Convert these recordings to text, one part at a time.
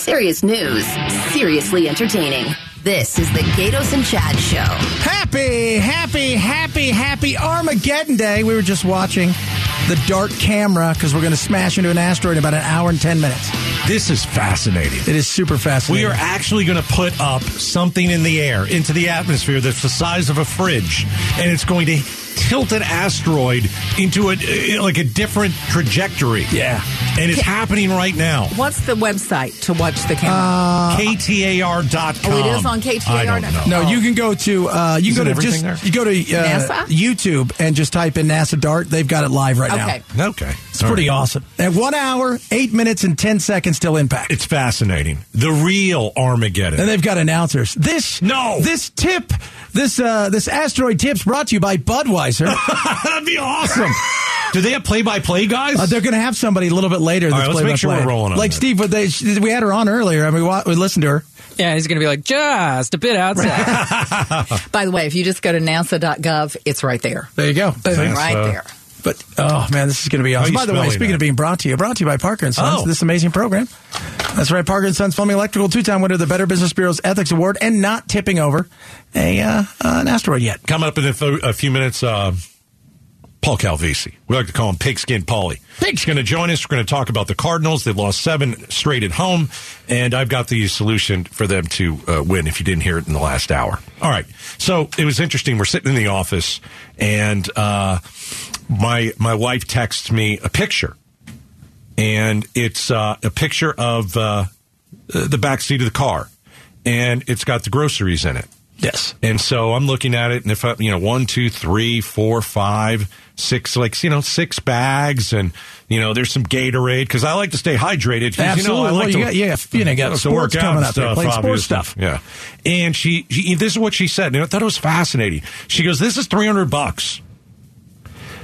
Serious news, seriously entertaining. This is the Gaydos and Chad Show. Happy, happy, happy, happy Armageddon Day. We were just watching the DART camera because we're going to smash into an asteroid in about an hour and 10 minutes. This is fascinating. It is super fascinating. We are actually going to put up something in the air, into the atmosphere that's the size of a fridge, and it's going to tilt an asteroid into a like a different trajectory. Yeah. And it's happening right now. What's the website to watch the camera? Uh, camera? KTAR.com. Oh, it is on KTAR. I don't know. No, you can go to uh, you can Isn't go to just there? you go to uh, NASA? YouTube and just type in NASA DART. They've got it live right Okay. now. Okay. It's pretty awesome. At one hour, eight minutes, and ten seconds till impact. It's fascinating. The real Armageddon. and they've got announcers. This No. this tip, this uh, this asteroid tips brought to you by Budweiser. That'd be awesome. Do they have play-by-play guys? Uh, they're going to have somebody a little bit later. All That's right, let's make sure play-by-play. we're rolling on Like that. Steve, but they, we had her on earlier. I mean, we, wa- we listened to her. Yeah, he's going to be like, just a bit outside. By the way, if you just go to nasa.gov, it's right there. There you go. Boom, Thanks, right uh, there. But oh man, this is going to be awesome. By the way, speaking that? of being brought to you, brought to you by Parker and Sons, Oh. this amazing program. That's right, Parker and Sons Plumbing Electrical, two-time winner of the Better Business Bureau's Ethics Award, and not tipping over a uh, an asteroid yet. Coming up in a, few minutes, uh, Paul Calvisi. We like to call him Pigskin Paulie. He's going to join us. We're going to talk about the Cardinals. They've lost seven straight at home, and I've got the solution for them to uh, win if you didn't hear it in the last hour. All right. So it was interesting. We're sitting in the office, and uh, my my wife texts me a picture, and it's uh, a picture of uh, the back seat of the car, and it's got the groceries in it. Yes. And so I'm looking at it, and if I, you know, one, two, three, four, five, six, like you know, six bags, and you know, there's some Gatorade because I like to stay hydrated. Absolutely. You know, I well, like you to, got, yeah, you know, you got sports coming up. Stuff, playing sports stuff. Yeah. And she, she, this is what she said, and I thought it was fascinating. She goes, "This is 300 bucks."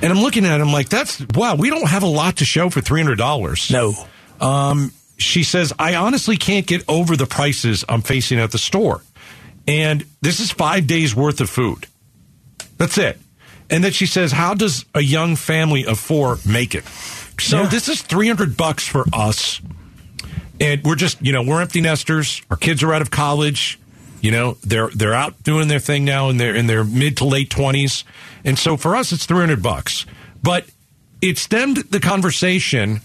And I'm looking at it, I'm like, that's wow, we don't have a lot to show for three hundred dollars. No. Um, she says, I honestly can't get over the prices I'm facing at the store. And this is five days worth of food. That's it. And then she says, How does a young family of four make it? So Yeah. this is 300 bucks for us. And we're just, you know, we're empty nesters. Our kids are out of college. You know, they're they're out doing their thing now in their in their mid to late 20s. And so for us it's 300 bucks. But it stemmed the conversation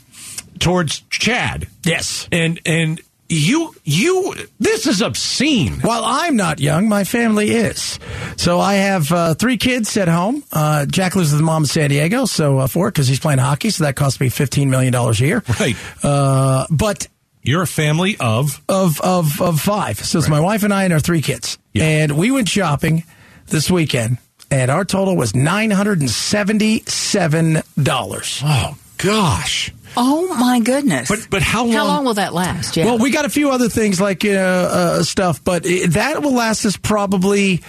towards Chad. Yes. And and you you this is obscene. While I'm not young, my family is. So I have uh, three kids at home. Uh, Jack lives with mom in San Diego, so uh, four because he's playing hockey. So that costs me fifteen million dollars a year. Right. Uh, but You're a family of of of of five. So it's my wife and I and our three kids. Yeah. And we went shopping this weekend, and our total was nine hundred and seventy-seven dollars. Oh gosh. Oh, my goodness. But but how long How long will that last? Yeah. Well, we got a few other things like uh, uh, stuff, but it, that will last us probably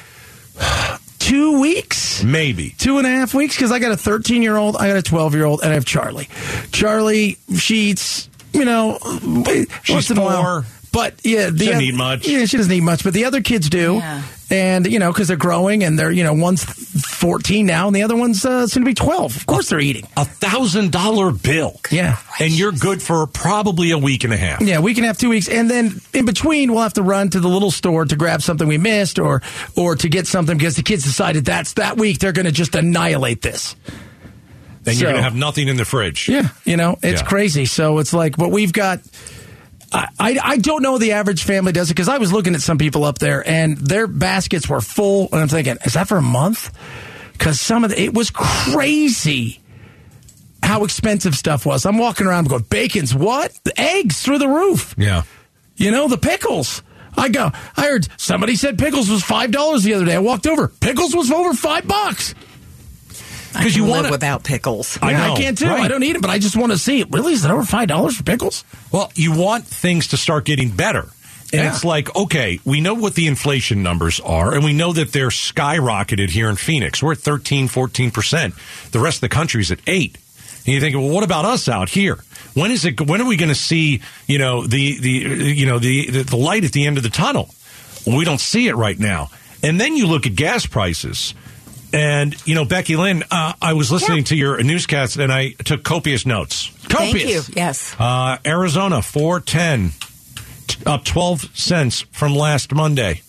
two weeks. maybe. two and a half weeks because I got a 13 year old, I got a 12 year old, and I have Charlie. Charlie, she's, you know, She's once in a while- four. But yeah, the Doesn't oth- need much. Yeah, she doesn't eat much, but the other kids do. Yeah. And you know, because they're growing, and they're you know, one's 14 now, and the other one's uh, soon to be 12. Of course, they're eating. A thousand dollar bill. Yeah. And you're good for probably a week and a half. Yeah, we can have two weeks, and then in between, we'll have to run to the little store to grab something we missed, or or to get something because the kids decided that's that week they're going to just annihilate this. Then you're gonna have nothing in the fridge. Yeah, you know, it's Yeah. crazy. So it's like, but we've got. I, I, I don't know the average family does it because I was looking at some people up there and their baskets were full, and I'm thinking, is that for a month? Because some of the, it was crazy how expensive stuff was. I'm walking around going, bacon's what? The eggs through the roof. Yeah. You know, the pickles. I go, I heard somebody said pickles was $5 the other day. I walked over. Pickles was over five bucks. I Because you want live without pickles. I Yeah, know, I can't too. right. I don't eat them, but I just want to see it. Really? Is it over $5 for pickles? Well, you want things to start getting better. And Yeah. it's like, okay, we know what the inflation numbers are, and we know that they're skyrocketed here in Phoenix. We're at 13, 14%. The rest of the country's at 8 And you think, well, what about us out here? When is it? When are we going to see, you know, the the you know the, the the light at the end of the tunnel? Well, we don't see it right now. And then you look at gas prices. And you know, Becky Lynn, uh, I was listening to your newscast, and I took copious notes. Thank you. Yes. Uh, Arizona four ten. up 12 cents from last Monday.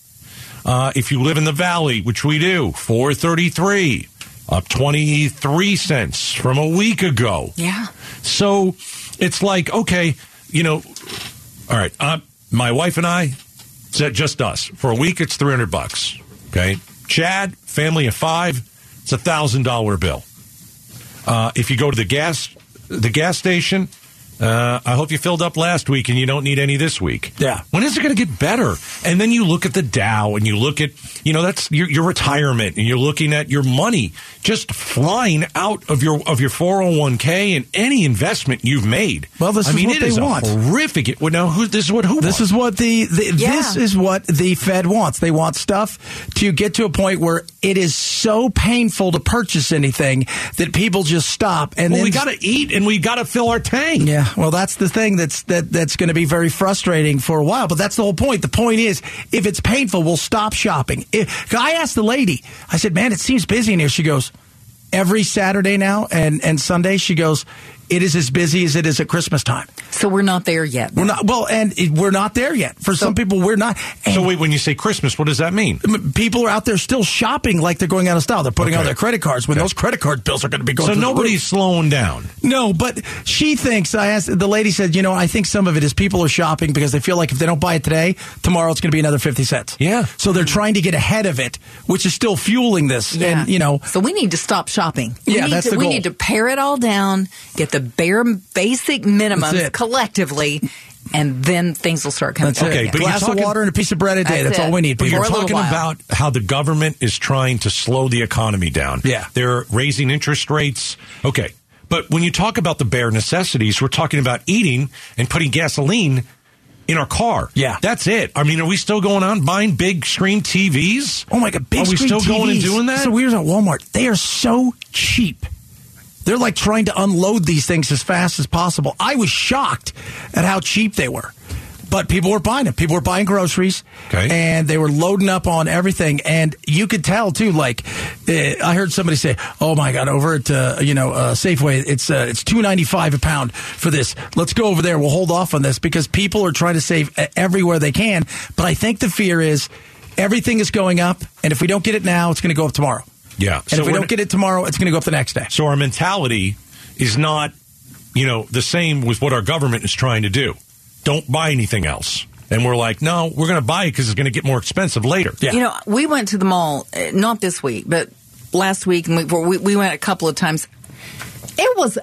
Uh, if you live in the valley, which we do, 433, up 23 cents from a week ago. Yeah. So it's like, okay, you know, all right, uh, my wife and I, it's just us. For a week, it's 300 bucks. Okay. Chad, family of five, it's a thousand dollar bill. Uh, if you go to the gas, the gas station, uh, I hope you filled up last week and you don't need any this week. Yeah. When is it going to get better? And then you look at the Dow and you look at, you know, that's your, your retirement and you're looking at your money just flying out of your of your 401k and any investment you've made. Well, this I is mean, what it they is want. horrific. Well, now, who, this is what who This wants? is what the, the Yeah. this is what the Fed wants. They want stuff to get to a point where it is so painful to purchase anything that people just stop and Well, then we got to eat and we got to fill our tank. Yeah, well, that's the thing that's that that's going to be very frustrating for a while. But that's the whole point. The point is, if it's painful, we'll stop shopping. If, I asked the lady, I said, "Man, it seems busy in here." She goes, "Every Saturday now and and Sunday." She goes, "It is as busy as it is at Christmas time." So we're not there yet. We're not well, and it, we're not there yet. For some people, we're not. And So wait, when you say Christmas, what does that mean? people are out there still shopping like they're going out of style. They're putting on Okay. their credit cards when Okay. those credit card bills are going to be going. So through the roof. nobody's slowing down. No, but she thinks. I asked the lady said, you know, I think some of it is people are shopping because they feel like if they don't buy it today, tomorrow it's going to be another fifty cents. Yeah. So they're trying to get ahead of it, which is still fueling this. Yeah. And you know, so we need to stop shopping. We Yeah, need that's to, the We need to pare it all down, get the bare basic minimums collectively, and then things will start coming. that's back. Okay, but you're glass talking- of water and a piece of bread a day. That's That's, all we need. But people. you're For a little talking about how the government is trying to slow the economy down. Yeah. They're raising interest rates. Okay. But when you talk about the bare necessities, we're talking about eating and putting gasoline in our car. Yeah. That's it. I mean, are we still going on buying big screen TVs? Oh my god, big Are we screen still going and doing that? So weird at Walmart. They are so cheap. They're like trying to unload these things as fast as possible. I was shocked at how cheap they were. But people were buying them. People were buying groceries, Okay. and they were loading up on everything. And you could tell too. Like, uh, I heard somebody say, "Oh my God, over at uh, you know uh, Safeway, it's uh, it's two ninety five a pound for this. Let's go over there. We'll hold off on this because people are trying to save uh, everywhere they can. But I think the fear is everything is going up, and if we don't get it now, it's going to go up tomorrow. Yeah. And if we don't get it tomorrow, it's going to go up the next day. So our mentality is not, you know, the same with what our government is trying to do. Don't buy anything else. And we're like, no, we're going to buy it because it's going to get more expensive later. Yeah. You know, we went to the mall, uh, not this week, but last week, and we, we, we went a couple of times. It was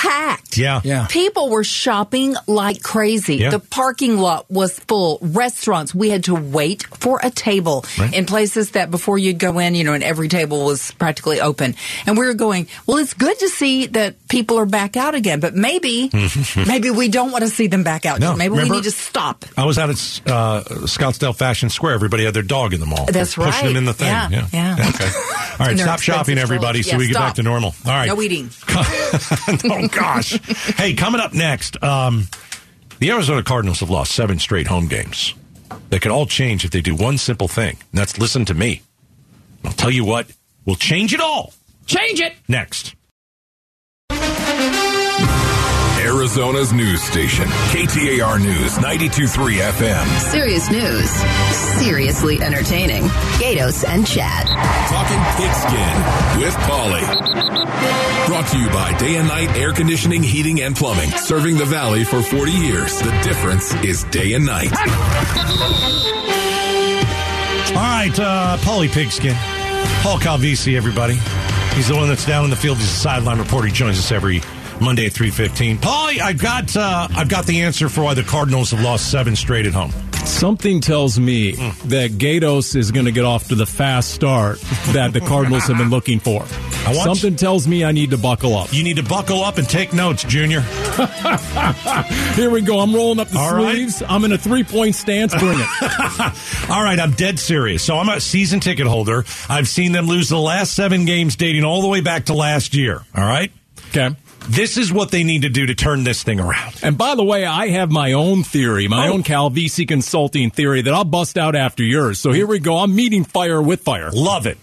packed. Yeah. Yeah. People were shopping like crazy. Yeah. The parking lot was full. Restaurants, we had to wait for a table Right. in places that before you'd go in, you know, and every table was practically open. And we were going, well, it's good to see that people are back out again, but maybe, maybe we don't want to see them back out. No, maybe remember- we need to stop. I was out at uh, Scottsdale Fashion Square. Everybody had their dog in the mall. That's They're Pushing them in the thing. Yeah, Yeah. yeah. Okay. All right. Stop shopping, everybody, clothes. so we Yeah, get back to normal. All right. No eating. oh gosh. hey, coming up next, um, the Arizona Cardinals have lost seven straight home games. They could all change if they do one simple thing, and that's listen to me. I'll tell you what, we'll change it all. Change it. Next. Arizona's news station, KTAR News 92.3 FM. Serious news. Seriously entertaining. Gaydos and Chad. Talking pigskin with Paulie. Brought to you by Day and Night Air Conditioning, Heating, and Plumbing. Serving the Valley for 40 years. The difference is day and night. All right, uh, Paulie Pigskin. Paul Calvisi, everybody. He's the one that's down in the field. He's a sideline reporter. He joins us every Monday at 3.15. Paulie, I've got, uh, I've got the answer for why the Cardinals have lost seven straight at home. Something tells me that Gaydos is going to get off to the fast start that the Cardinals have been looking for. Something tells me I need to buckle up. You need to buckle up and take notes, Junior. Here we go. I'm rolling up the All right. sleeves. I'm in a three point stance. Bring it. All right, I'm dead serious. So I'm a season ticket holder. I've seen them lose the last seven games dating all the way back to last year. All right? Okay. This is what they need to do to turn this thing around. And by the way, I have my own theory, my Oh. own Calvisi consulting theory that I'll bust out after yours. So here we go. I'm meeting fire with fire. Love it.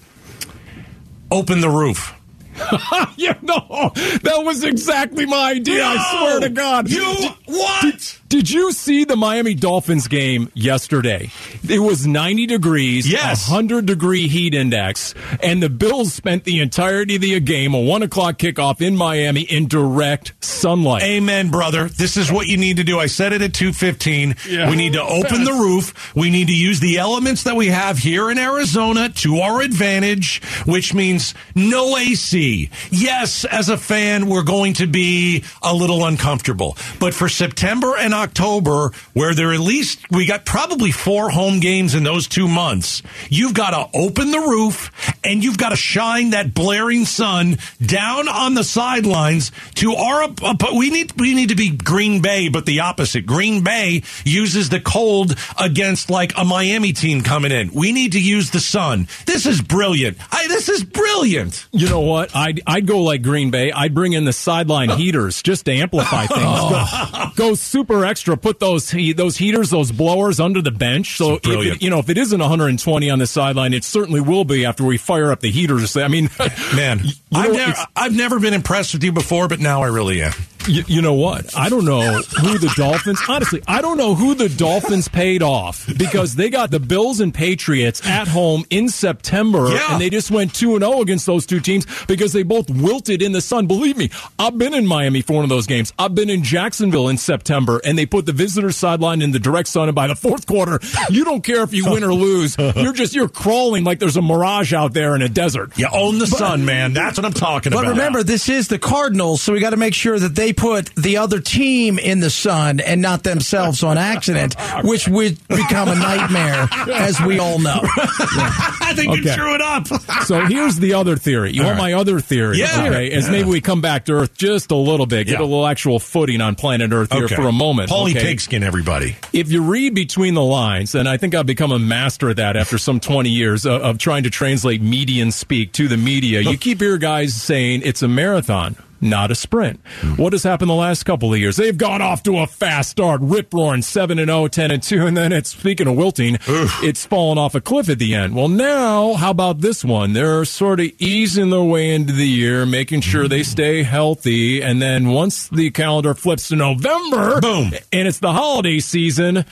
Open the roof. yeah, no, that was exactly my idea. I swear to God. You what? Did you see the Miami Dolphins game yesterday? It was 90 degrees, Yes. 100 degree heat index, and the Bills spent the entirety of the game, a one o'clock kickoff in Miami, in direct sunlight. Amen, brother. This is what you need to do. I said it at 215. Yeah. We need to open the roof. We need to use the elements that we have here in Arizona to our advantage, which means no AC. Yes, as a fan, we're going to be a little uncomfortable. But for September and October, where there at least we got probably four home games in those two months, you've got to open the roof and you've got to shine that blaring sun down on the sidelines to our. Uh, but we need we need to be Green Bay, but the opposite. Green Bay uses the cold against like a Miami team coming in. We need to use the sun. This is brilliant. I, this is brilliant. You know what? I'd, I'd go like Green Bay. I'd bring in the sideline heaters just to amplify things. Go, go super extra. Put those those heaters, those blowers under the bench. So, if you know, if it isn't 120 on the sideline, it certainly will be after we fire up the heaters. I mean, Man, you know I've, never, I've never been impressed with you before, but now I really am. You, you know what? I don't know who the Dolphins. Honestly, I don't know who the Dolphins paid off because they got the Bills and Patriots at home in September, Yeah. and they just went two and zero against those two teams because they both wilted in the sun. Believe me, I've been in Miami for one of those games. I've been in Jacksonville in September, and they put the visitor sideline in the direct sun. And by the fourth quarter, you don't care if you win or lose. You're just you're crawling like there's a mirage out there in a desert. You own the sun, man. That's what I'm talking But about. But remember, this is the Cardinals, so we got to make sure that they put the other team in the sun and not themselves on accident, which would become a nightmare, as we all know. I think you Okay. drew it up. So here's the other theory. You All want right. my other theory? Yeah. Okay, is maybe we come back to Earth just a little bit, get Yeah. a little actual footing on planet Earth here Okay. for a moment. Paulie okay? Pigskin, everybody. If you read between the lines, and I think I've become a master at that after some 20 years of, of trying to translate median speak to the media, you keep your guys saying it's a marathon. Not a sprint. What has happened the last couple of years? They've gone off to a fast start, rip roaring 7 and 0, 10 and 2, and then it's speaking of wilting, it's fallen off a cliff at the end. Well, now, how about this one? They're sort of easing their way into the year, making sure they stay healthy, and then once the calendar flips to November, Boom. and it's the holiday season,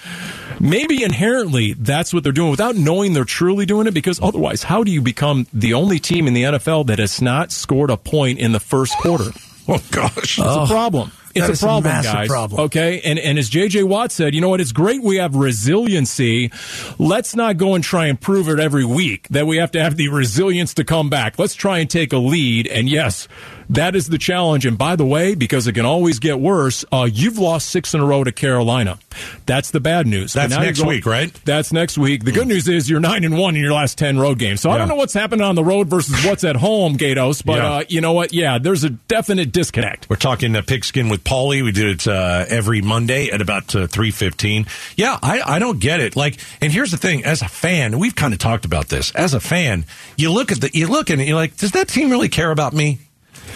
maybe inherently that's what they're doing without knowing they're truly doing it because otherwise, how do you become the only team in the NFL that has not scored a point in the first quarter? Oh gosh. It's a oh, problem. It's that a is a problem, massive guys. problem. Okay, and and as JJ Watt said, you know what? It's great we have resiliency. Let's not go and try and prove it every week that we have to have the resilience to come back. Let's try and take a lead. And yes, that is the challenge. And by the way, because it can always get worse, uh, you've lost six in a row to Carolina. That's the bad news. That's next week, right? That's next week. The good news is you're nine and one in your last ten road games. So I don't know what's happening on the road versus what's at home, Gaydos. But Yeah. uh, you know what? Yeah, there's a definite disconnect. We're talking uh, pigskin with Paulie. We did it uh, every Monday at about uh, three fifteen. Yeah, I, I don't get it. Like, and here's the thing: as a fan, we've kind of talked about this. As a fan, you look at the you look at it, you're like, does that team really care about me?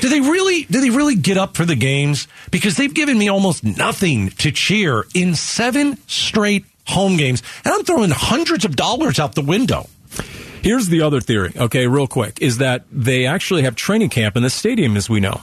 Do they really? Do they really get up for the games? Because they've given me almost nothing to cheer in seven straight home games, and I'm throwing hundreds of dollars out the window. Here's the other theory, okay, real quick, is that they actually have training camp in the stadium, as we know.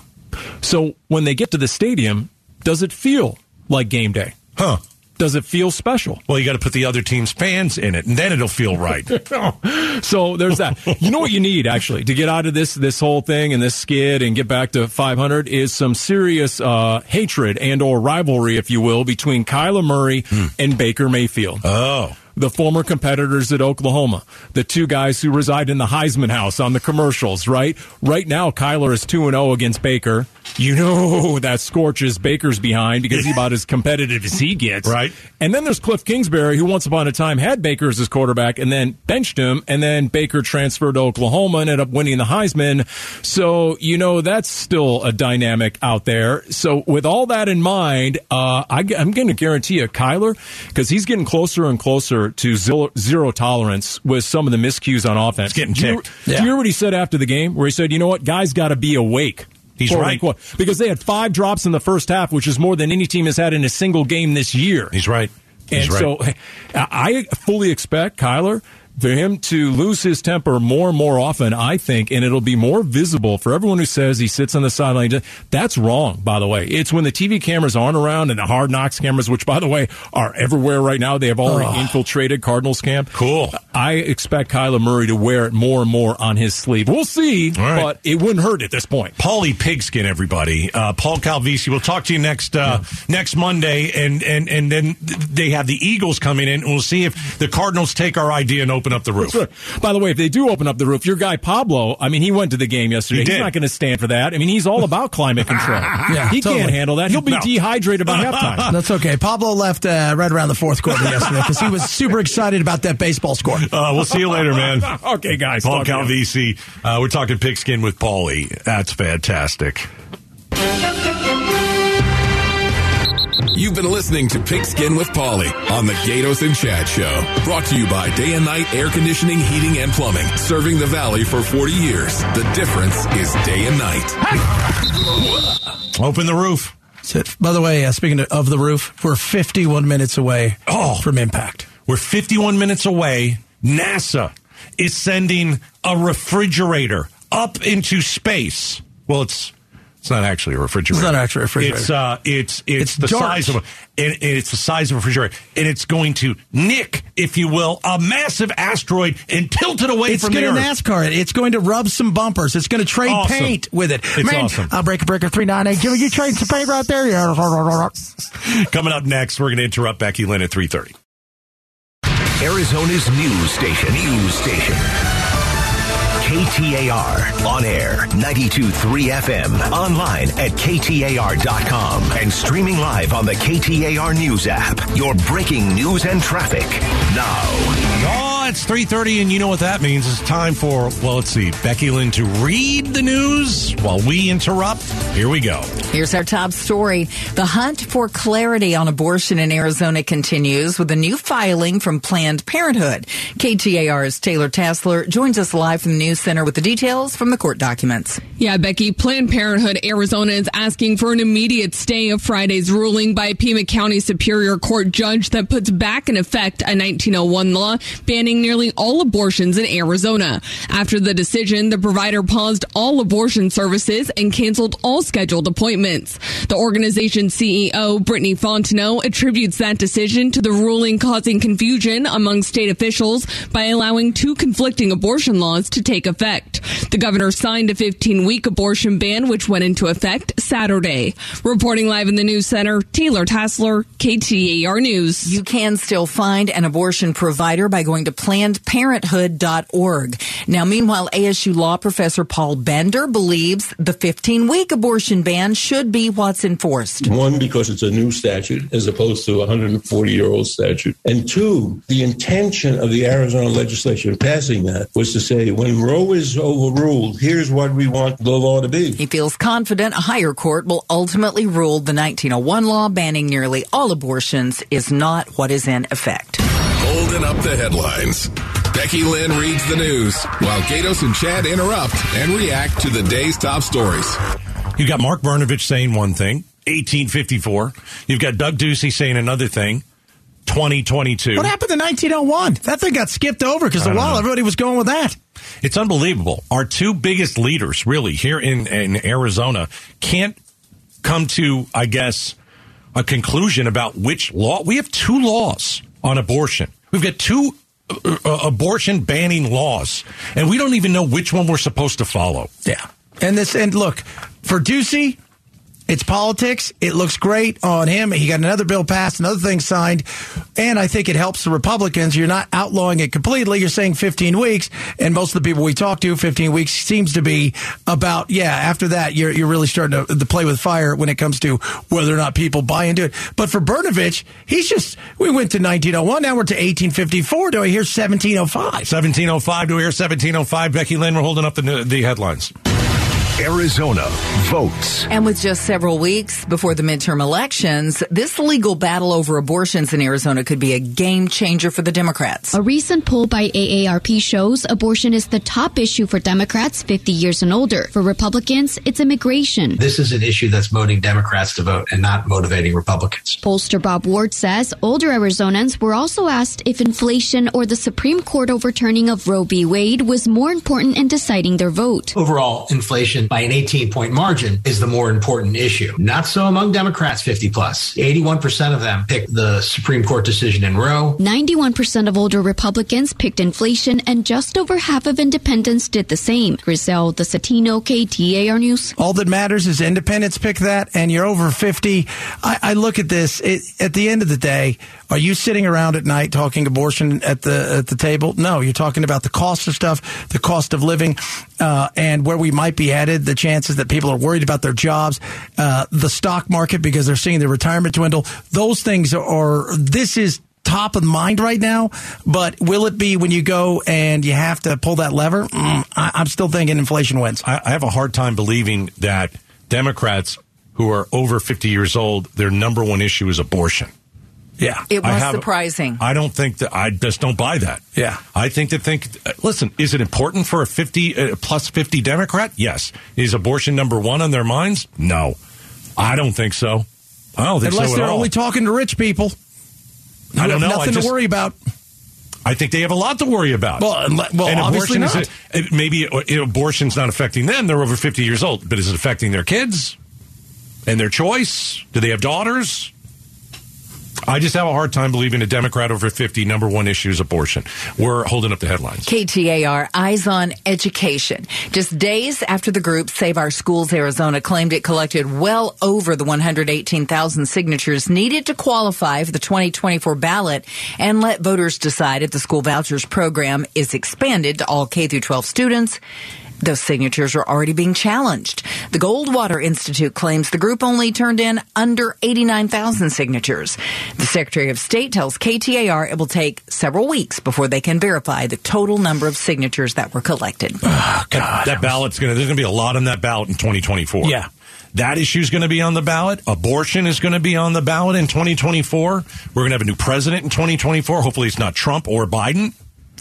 So when they get to the stadium, does it feel like game day? Huh? Does it feel special? Well, you got to put the other team's fans in it, and then it'll feel right. So there's that. You know what you need actually to get out of this this whole thing and this skid and get back to 500 is some serious uh, hatred and or rivalry, if you will, between Kyler Murray and Baker Mayfield. oh. The former competitors at Oklahoma, the two guys who reside in the Heisman house on the commercials, right? Right now, Kyler is 2 0 against Baker. You know that scorches Baker's behind because he's about as competitive as he gets. Right. And then there's Kliff Kingsbury, who once upon a time had Baker as his quarterback and then benched him, and then Baker transferred to Oklahoma and ended up winning the Heisman. So, you know, that's still a dynamic out there. So, with all that in mind, uh, I, am going to guarantee you, Kyler, because he's getting closer and closer to zero, zero tolerance with some of the miscues on offense. He's getting Do you- ticked. Do you hear what he said after the game? Where he said, you know what, guys got to be awake. He's right. unquote. Because they had five drops in the first half, which is more than any team has had in a single game this year. He's right. He's And right. so I fully expect Kyler for him to lose his temper more and more often, I think, and it'll be more visible for everyone who says he sits on the sideline. That's wrong, by the way. It's when the TV cameras aren't around and the hard knocks cameras, which, by the way, are everywhere right now. They have already Oh. infiltrated Cardinals camp. Cool. I expect Kyler Murray to wear it more and more on his sleeve. We'll see, right. but it wouldn't hurt at this point. Paulie Pigskin, everybody. Uh, Paul Calvisi. We'll talk to you next uh, next Monday, and and and then they have the Eagles coming in, and we'll see if the Cardinals take our idea and open up the roof. By the way, if they do open up the roof, your guy Pablo, I mean, he went to the game yesterday. He He's not going to stand for that. I mean, he's all about climate control. Yeah, he totally. can't handle that. He'll be No. dehydrated by halftime. That's okay. Pablo left uh, right around the fourth quarter yesterday because he was super excited about that baseball score. Uh, we'll see you later, man. okay, guys. Paul. Calvisi. Uh, we're talking pigskin with Paulie. That's fantastic. You've been listening to Pigskin with Paulie on the Gaydos and Chad Show. Brought to you by Day and Night Air Conditioning, Heating, and Plumbing. Serving the Valley for 40 years. The difference is day and night. Open the roof. That's. By the way, uh, speaking of the roof, we're 51 minutes away Oh. from impact. We're 51 minutes away. NASA is sending a refrigerator up into space. Well, it's it's not actually a refrigerator. It's not actually a refrigerator. It's uh, it's it's, It's the dark. size of a and, and it's the size of a refrigerator, and it's going to nick, if you will, a massive asteroid and tilt it away It's from going to Earth. NASCAR it. It's going to rub some bumpers. It's going to trade Awesome. paint with it. It's Man, awesome. Uh, breaker breaker three nine eight. Jimmy, you trade some paint right there. Yeah. Coming up next, we're going to interrupt Becky Lynn at 3:30. Arizona's news station. News station. KTAR. On air. 92.3 FM. Online at KTAR.com. And streaming live on the KTAR News app. Your breaking news and traffic. Now. It's 3.30, and you know what that means. It's time for, well, let's see, Becky Lynn to read the news while we interrupt. Here we go. Here's our top story. The hunt for clarity on abortion in Arizona continues with a new filing from Planned Parenthood. KTAR's Taylor Tassler joins us live from the News Center with the details from the court documents. Yeah, Becky, Planned Parenthood Arizona is asking for an immediate stay of Friday's ruling by a Pima County Superior Court judge that puts back in effect a 1901 law banning nearly all abortions in Arizona. After the decision, the provider paused all abortion services and canceled all scheduled appointments. The organization's CEO, Brittany Fonteno, attributes that decision to the ruling causing confusion among state officials by allowing two conflicting abortion laws to take effect. The governor signed a 15 week abortion ban, which went into effect Saturday. Reporting live in the news center, Taylor Tassler, KTAR News. You can still find an abortion provider by going to plannedparenthood.org. Now, meanwhile, ASU law professor Paul Bender believes the 15 week abortion ban should be what's enforced. One, because it's a new statute as opposed to a 140 year old statute. And two, the intention of the Arizona legislature passing that was to say when Roe is overruled, here's what we want the law to be. He feels confident a higher court will ultimately rule the 1901 law banning nearly all abortions is not what is in effect. Holding up the headlines. Becky Lynn reads the news while Gaydos and Chad interrupt and react to the day's top stories. You've got Mark Brnovich saying one thing, 1854. You've got Doug Ducey saying another thing, 2022. What happened to 1901? That thing got skipped over because the don't while know. everybody was going with that. It's unbelievable. Our two biggest leaders, really, here in, in Arizona, can't come to, I guess, a conclusion about which law. We have two laws on abortion. We've got two uh, uh, abortion banning laws, and we don't even know which one we're supposed to follow. Yeah. And this and look, for Ducey, it's politics. It looks great on him. He got another bill passed, another thing signed, and I think it helps the Republicans. You're not outlawing it completely. You're saying 15 weeks, and most of the people we talk to, 15 weeks seems to be about yeah. After that, you're you're really starting to, to play with fire when it comes to whether or not people buy into it. But for Brnovich, he's just we went to 1901, now we're to 1854. Do I hear 1705? 1705 to here, 1705. Becky Lynn, we're holding up the, the headlines. Arizona votes. And with just several weeks before the midterm elections, this legal battle over abortions in Arizona could be a game changer for the Democrats. A recent poll by AARP shows abortion is the top issue for Democrats 50 years and older. For Republicans, it's immigration. This is an issue that's motivating Democrats to vote and not motivating Republicans. Pollster Bob Ward says older Arizonans were also asked if inflation or the Supreme Court overturning of Roe v. Wade was more important in deciding their vote. Overall, inflation by an 18 point margin is the more important issue. Not so among Democrats 50 plus. 81% of them picked the Supreme Court decision in Roe. 91% of older Republicans picked inflation, and just over half of independents did the same. Grisel Zetino, KTAR News. All that matters is independents pick that, and you're over 50. I, I look at this. It, at the end of the day, are you sitting around at night talking abortion at the at the table? No, you're talking about the cost of stuff, the cost of living, uh, and where we might be headed. The chances that people are worried about their jobs, uh, the stock market because they're seeing their retirement dwindle. Those things are. This is top of mind right now, but will it be when you go and you have to pull that lever? Mm, I, am still thinking inflation wins. I, I have a hard time believing that Democrats who are over 50 years old, their number one issue is abortion. Yeah, it was have, surprising. I don't think that I just don't buy that. Yeah, I think that think. Listen, is it important for a fifty uh, plus fifty Democrat? Yes. Is abortion number one on their minds? No, I don't think so. I don't think Unless so they're all. only talking to rich people. I don't know. Nothing just, to worry about. I think they have a lot to worry about. Well, well and obviously abortion not. Is a, maybe abortion's not affecting them. They're over 50 years old. But is it affecting their kids and their choice? Do they have daughters? I just have a hard time believing a Democrat over 50, number one issue is abortion. We're holding up the headlines. KTAR Eyes on Education. Just days after the group Save Our Schools Arizona claimed it collected well over the 118,000 signatures needed to qualify for the 2024 ballot and let voters decide if the school vouchers program is expanded to all K through 12 students. Those signatures are already being challenged. The Goldwater Institute claims the group only turned in under 89,000 signatures. The Secretary of State tells KTAR it will take several weeks before they can verify the total number of signatures that were collected. Oh, God. That ballot's going to, there's going to be a lot on that ballot in 2024. Yeah. That issue is going to be on the ballot. Abortion is going to be on the ballot in 2024. We're going to have a new president in 2024. Hopefully it's not Trump or Biden.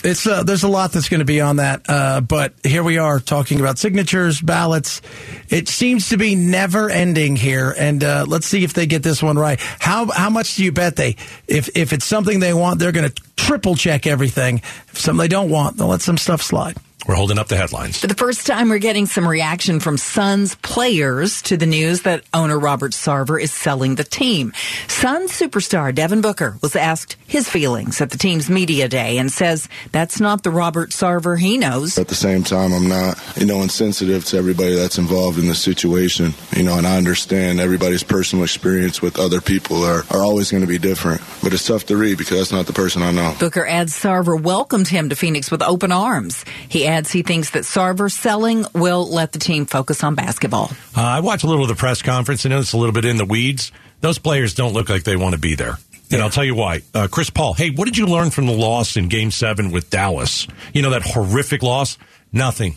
It's uh, there's a lot that's going to be on that, uh, but here we are talking about signatures, ballots. It seems to be never ending here, and uh, let's see if they get this one right. How how much do you bet they? If if it's something they want, they're going to triple check everything. If something they don't want, they'll let some stuff slide. We're holding up the headlines. For the first time, we're getting some reaction from Suns players to the news that owner Robert Sarver is selling the team. Suns superstar Devin Booker was asked his feelings at the team's media day and says that's not the Robert Sarver he knows. At the same time, I'm not, you know, insensitive to everybody that's involved in the situation, you know, and I understand everybody's personal experience with other people are, are always going to be different. But it's tough to read because that's not the person I know. Booker adds Sarver welcomed him to Phoenix with open arms. He adds he thinks that Sarver selling will let the team focus on basketball. Uh, I watched a little of the press conference. Know it's a little bit in the weeds. Those players don't look like they want to be there. And I'll tell you why. Uh, Chris Paul, hey, what did you learn from the loss in game seven with Dallas? You know, that horrific loss? Nothing.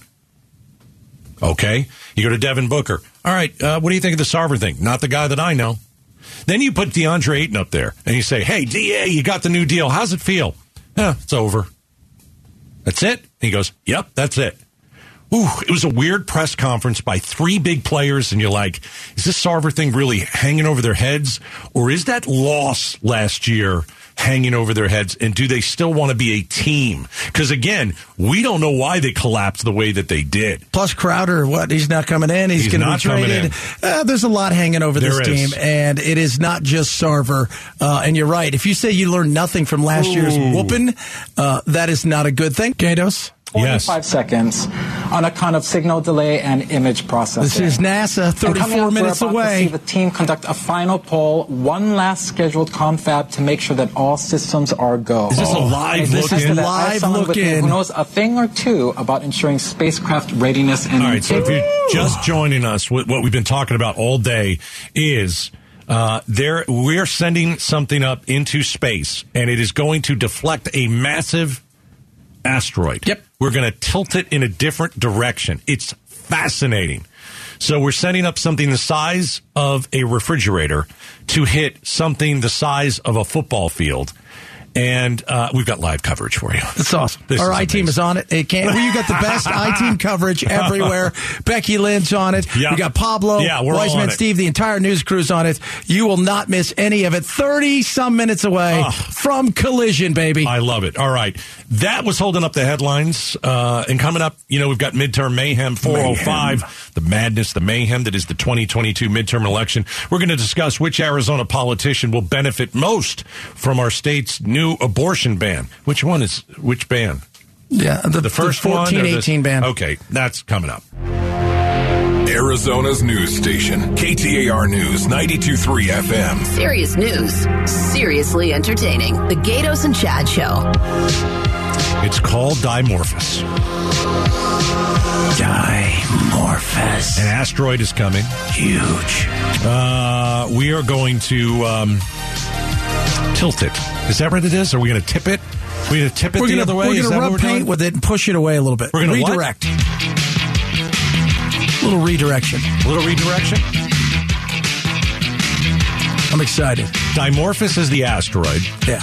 Okay. You go to Devin Booker. All right. Uh, what do you think of the Sarver thing? Not the guy that I know. Then you put DeAndre Ayton up there and you say, hey, DA, you got the new deal. How's it feel? Yeah, it's over. That's it? And he goes, yep, that's it. Ooh, it was a weird press conference by three big players, and you're like, is this Sarver thing really hanging over their heads? Or is that loss last year hanging over their heads? And do they still want to be a team? Because again, we don't know why they collapsed the way that they did. Plus Crowder, what? He's not coming in. He's, He's going to be traded. Uh, there's a lot hanging over this There team, and it is not just Sarver. Uh, and you're right. If you say you learned nothing from last year's whooping, uh, that is not a good thing. Gaydos? 45 seconds on account of signal delay and image processing. This is NASA, 34 up, minutes we're about away. To see the team conduct a final poll, one last scheduled confab to make sure that all systems are go. Is this a live And look in? Live look in. Who knows a thing or two about ensuring spacecraft readiness and All right, so if you're just joining us, what what we've been talking about all day is uh, there we're sending something up into space, and it is going to deflect a massive asteroid. Yep, we're going to tilt it in a different direction. It's fascinating. So we're setting up something the size of a refrigerator to hit something the size of a football field. And uh, we've got live coverage for you. That's awesome. This Our is I team is on it. It can't. Well, you got the best I team coverage everywhere. Becky Lynch on it. Yeah. We got Pablo, Yeah, we're all Wiseman, on it. Steve, the entire news crew's on it. You will not miss any of it. Thirty some minutes away from Collision, baby. I love it. All right. That was holding up the headlines. Uh, and coming up, you know, we've got midterm mayhem 405, the madness, the mayhem that is the 2022 midterm election. We're going to discuss which Arizona politician will benefit most from our state's new abortion ban. Which one is which ban? Yeah, the, The first the 14, one? or the- 18 ban. Okay, that's coming up. Arizona's news station, KTAR News 923 FM. Serious news, seriously entertaining. The Gaydos and Chad Show. It's called Dimorphos. Dimorphos. An asteroid is coming. Huge. Uh, we are going to um, tilt it. Is that what it is? Are we going to tip it? Are we going to tip it We're the gonna, other way? we're gonna that rub paint doing? with it and push it away a little bit. We're gonna what? A little redirection. A little redirection. I'm excited. Dimorphos is the asteroid. Yeah.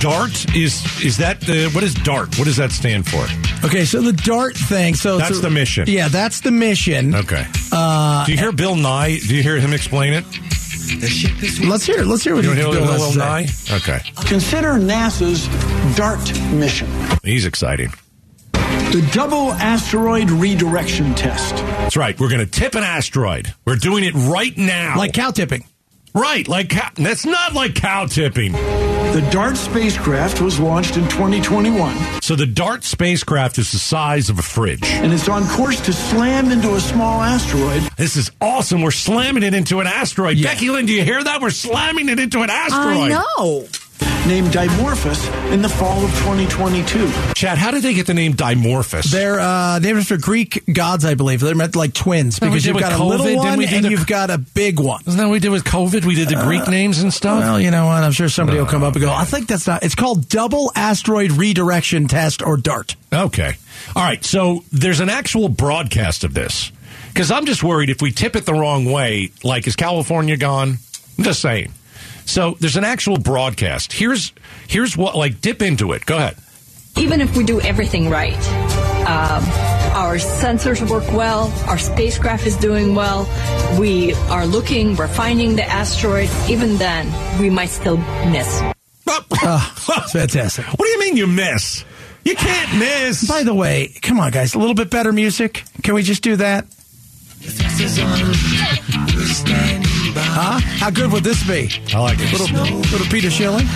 DART is is that uh, what is DART? What does that stand for? Okay, so the DART thing. So That's so- the mission. Yeah, that's the mission. Okay. Uh, Do you hear Bill Nye? Do you hear him explain it? Let's hear. it. Let's hear what You he hear Bill Bill has to Nye? say. Okay. Consider NASA's DART mission, He's exciting. the Double Asteroid Redirection Test. That's right. We're going to tip an asteroid. We're doing it right now. Like cow tipping. Right, like. That's not like cow tipping. The DART spacecraft was launched in 2021 So the DART spacecraft is the size of a fridge. and it's on course to slam into a small asteroid. This is awesome. We're slamming it into an asteroid. Becky Lynn, do you hear that? We're slamming it into an asteroid. I know. Named Dimorphos in the fall of 2022. Chad, how did they get the name Dimorphos? They're uh, named after Greek gods, I believe. They're meant like twins because you've with got a COVID, little one and the- you've got a big one. Isn't that what we did with COVID? We did the Greek names and stuff. Well, you know what? I'm sure somebody will come up and go, I think that's not. It's called Double Asteroid Redirection Test or DART. Okay. All right. So there's an actual broadcast of this because I'm just worried if we tip it the wrong way, like is California gone? I'm just saying. So there's an actual broadcast. Here's here's what like dip into it. Go ahead. even if we do everything right, um, our sensors work well, our spacecraft is doing well, we are looking, we're finding the asteroid, even then, we might still miss. It's fantastic. What do you mean you miss? You can't miss. By the way, come on, guys, a little bit better music. Can we just do that? Huh? How good would this be? I like it. Little, little Peter Schilling.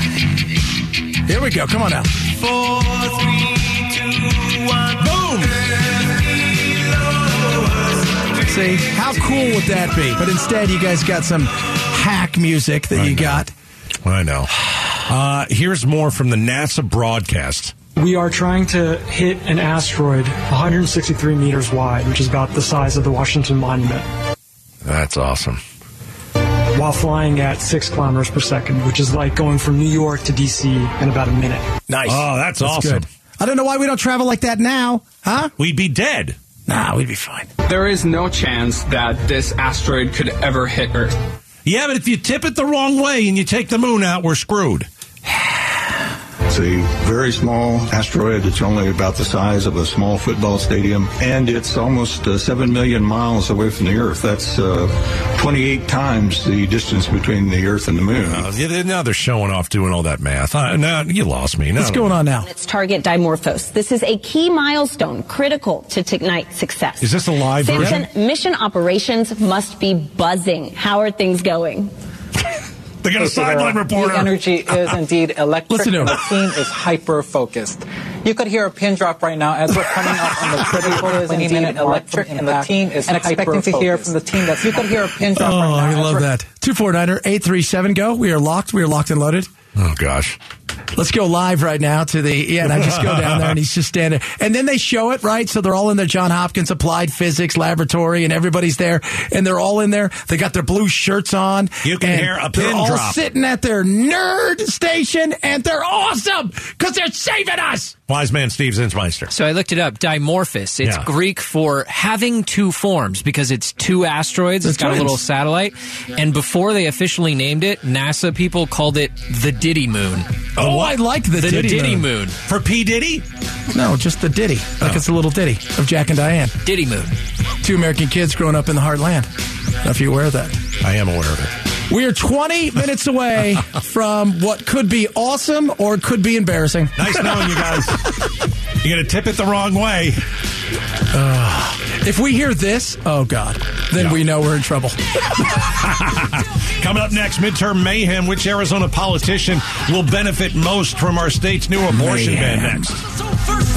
Here we go. Come on now. Four, three, two, one. Boom! See, how cool would that be? But instead, you guys got some hack music that you got. I know. Uh, here's more from the NASA broadcast. We are trying to hit an asteroid 163 meters wide, which is about the size of the Washington Monument, That's awesome. While flying at six kilometers per second, which is like going from New York to DC in about a minute. Nice. Oh, that's, awesome. good. I don't know why we don't travel like that now, huh? We'd be dead. Nah, we'd be fine. There is no chance that this asteroid could ever hit Earth. Yeah, but if you tip it the wrong way and you take the moon out, we're screwed. It's a very small asteroid. It's only about the size of a small football stadium, and it's almost uh, 7 million miles away from the Earth. That's uh, 28 times the distance between the Earth and the moon. Uh, yeah, now they're showing off doing all that math. Uh, now you lost me. No, What's going on now? Its target Dimorphos. This is a key milestone critical to Ignite success. Is this a live Samson, version? mission operations must be buzzing. How are things going? They got a sideline reporter. The energy is indeed electric. Listen to him. the team is hyper focused. You could hear a pin drop right now as we're coming up on the critical 20 minute electric, and the team is and expecting to hear from the team that you could hear a pin drop Oh, right now. I love we're- that. 249er 837 go. We are locked. We are locked and loaded. Oh gosh. Let's go live right now to the yeah, and I just go down there and he's just standing. And then they show it right, so they're all in their John Hopkins Applied Physics Laboratory, and everybody's there, and they're all in there. They got their blue shirts on. You can and hear a they're pin all drop. sitting at their nerd station, and they're awesome because they're saving us. Wise man Steve Zinsmeister. So I looked it up. Dimorphos. It's Yeah. Greek for having two forms because it's two asteroids. They're it's got twins. a little satellite. And before they officially named it, NASA people called it the Diddy Moon. Oh, oh, I like the, The Diddy, Diddy moon. Moon. For P. Diddy? No, just the Diddy. Like oh. it's a little ditty of Jack and Diane. Diddy Moon. Two American kids growing up in the heartland. If you're aware of that. I am aware of it. We are 20 minutes away from what could be awesome or could be embarrassing. Nice knowing you guys. You're going to tip it the wrong way. If we hear this, oh God, then we know we're in trouble. Coming up next, midterm mayhem. Which Arizona politician will benefit most from our state's new abortion ban next? So first